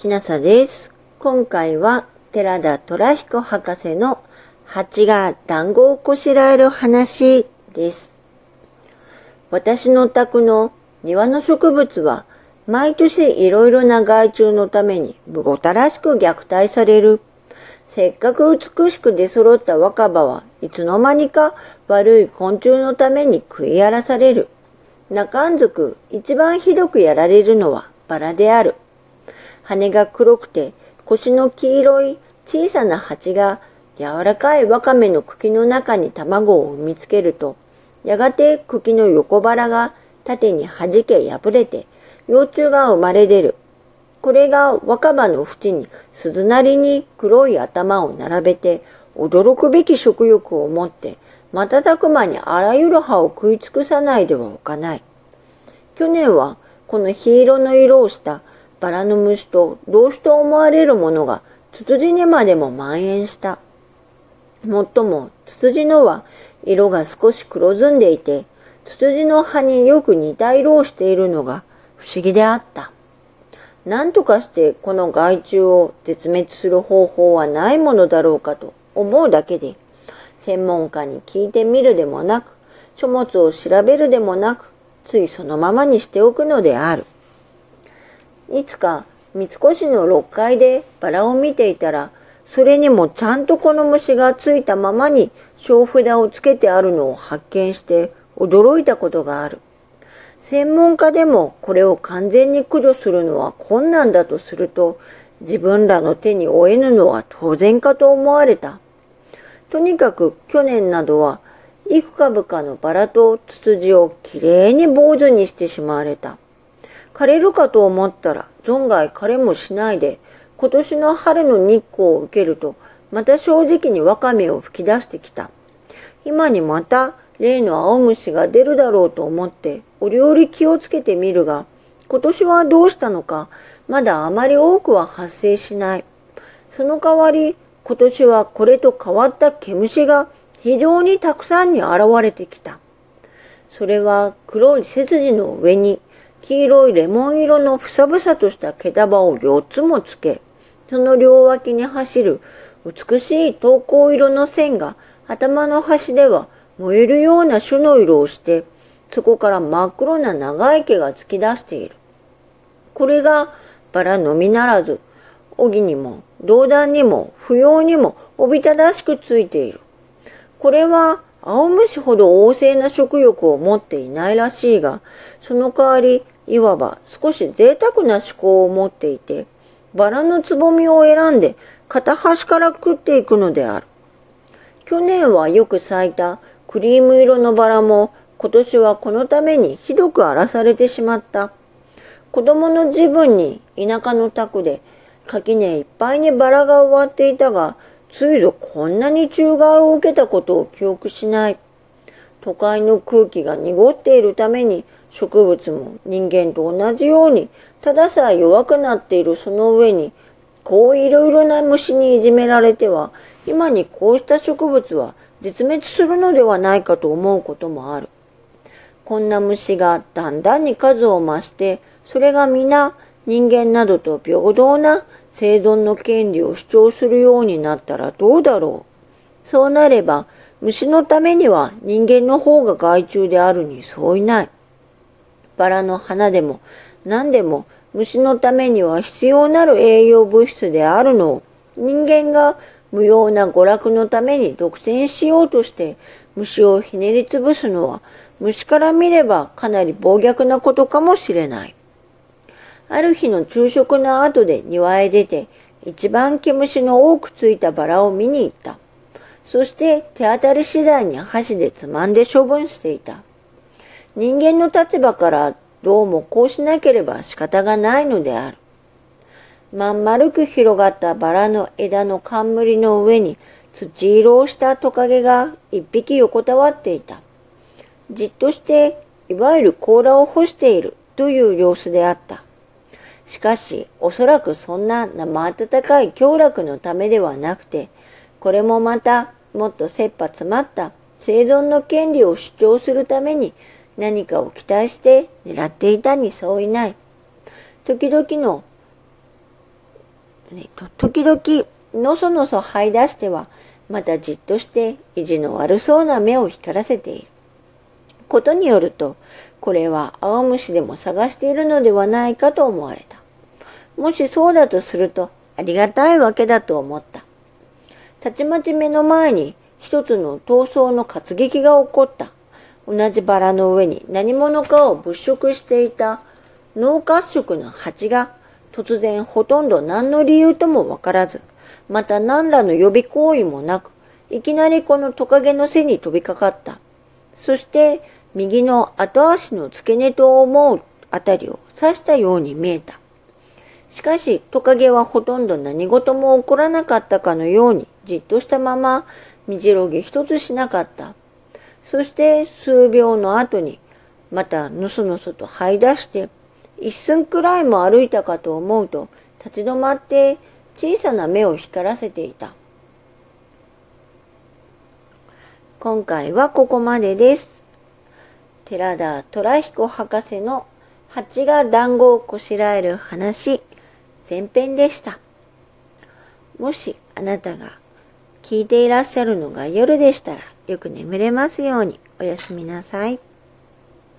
きなさです。今回は寺田虎彦博士の蜂が団子をこしらえる話です。私のお宅の庭の植物は毎年いろいろな害虫のためにむごたらしく虐待される。せっかく美しく出揃った若葉はいつの間にか悪い昆虫のために食い荒らされる。中んずく一番ひどくやられるのはバラである。羽が黒くて腰の黄色い小さな蜂が柔らかいわかめの茎の中に卵を産みつけると、やがて茎の横腹が縦に弾け破れて幼虫が生まれ出る。これが若葉の縁に鈴なりに黒い頭を並べて驚くべき食欲を持って瞬く間にあらゆる葉を食い尽くさないではおかない。去年はこの黄色の色をしたバラの虫と同種と思われるものがツツジにまでも蔓延した。もっとも、ツツジのは色が少し黒ずんでいて、ツツジの葉によく似た色をしているのが不思議であった。何とかしてこの害虫を絶滅する方法はないものだろうかと思うだけで、専門家に聞いてみるでもなく、書物を調べるでもなく、ついそのままにしておくのである。いつか三越の6階でバラを見ていたら、それにもちゃんとこの虫がついたままに小札をつけてあるのを発見して驚いたことがある。専門家でもこれを完全に駆除するのは困難だとすると、自分らの手に負えぬのは当然かと思われた。とにかく去年などは、幾株かのバラとツツジをきれいに坊主にしてしまわれた。枯れるかと思ったら存外枯れもしないで、今年の春の日光を受けると、また正直にワカメを吹き出してきた。今にまた例の青虫が出るだろうと思って、折々気をつけてみるが、今年はどうしたのか、まだあまり多くは発生しない。その代わり、今年はこれと変わった毛虫が非常にたくさんに現れてきた。それは黒い背筋の上に黄色いレモン色のふさふさとした毛束を4つもつけ、その両脇に走る美しい灯光色の線が頭の端では燃えるような種の色をして、そこから真っ黒な長い毛が突き出している。これがバラのみならず、荻にも、銅弾にも、不要にも、おびただしくついている。これは、青虫ほど旺盛な食欲を持っていないらしいが、その代わり、いわば少し贅沢な思考を持っていて、バラのつぼみを選んで片端から食っていくのである。去年はよく咲いたクリーム色のバラも今年はこのためにひどく荒らされてしまった。子供の自分に田舎の宅で垣根いっぱいにバラが植わっていたが、ついぞこんなに虫害を受けたことを記憶しない。都会の空気が濁っているために植物も人間と同じようにたださえ弱くなっているその上にこういろいろな虫にいじめられては今にこうした植物は絶滅するのではないかと思うこともある。こんな虫がだんだんに数を増してそれが皆人間などと平等な生存の権利を主張するようになったらどうだろう。そうなれば虫のためには人間の方が害虫であるに相違ない。バラの花でも何でも虫のためには必要なる栄養物質であるのを人間が無用な娯楽のために独占しようとして虫をひねりつぶすのは虫から見ればかなり暴虐なことかもしれない。ある日の昼食の後で庭へ出て一番毛虫の多くついたバラを見に行った。そして手当たり次第に箸でつまんで処分していた。人間の立場からどうもこうしなければ仕方がないのである。まん丸く広がったバラの枝の冠の上に土色をしたトカゲが一匹横たわっていた。じっとしていわゆる甲羅を干しているという様子であった。しかし、おそらくそんな生温かい凶楽のためではなくて、これもまたもっと切羽詰まった生存の権利を主張するために何かを期待して狙っていたにそういない。時々の時々のそのそ這い出してはまたじっとして意地の悪そうな目を光らせている。ことによると、これは青虫でも探しているのではないかと思われた。もしそうだとするとありがたいわけだと思った。たちまち目の前に一つの闘争の活劇が起こった。同じバラの上に何者かを物色していた脳褐色の蜂が突然ほとんど何の理由ともわからず、また何らの予備行為もなく、いきなりこのトカゲの背に飛びかかった。そして右の後足の付け根と思うあたりを刺したように見えた。しかしトカゲはほとんど何事も起こらなかったかのようにじっとしたままみじろぎ一つしなかった。そして数秒の後にまたのそのそと這い出して一寸くらいも歩いたかと思うと立ち止まって小さな目を光らせていた。今回はここまでです。寺田虎彦博士の蜂が団子をこしらえる話前編でした。もしあなたが聞いていらっしゃるのが夜でしたらよく眠れますようにおやすみなさい。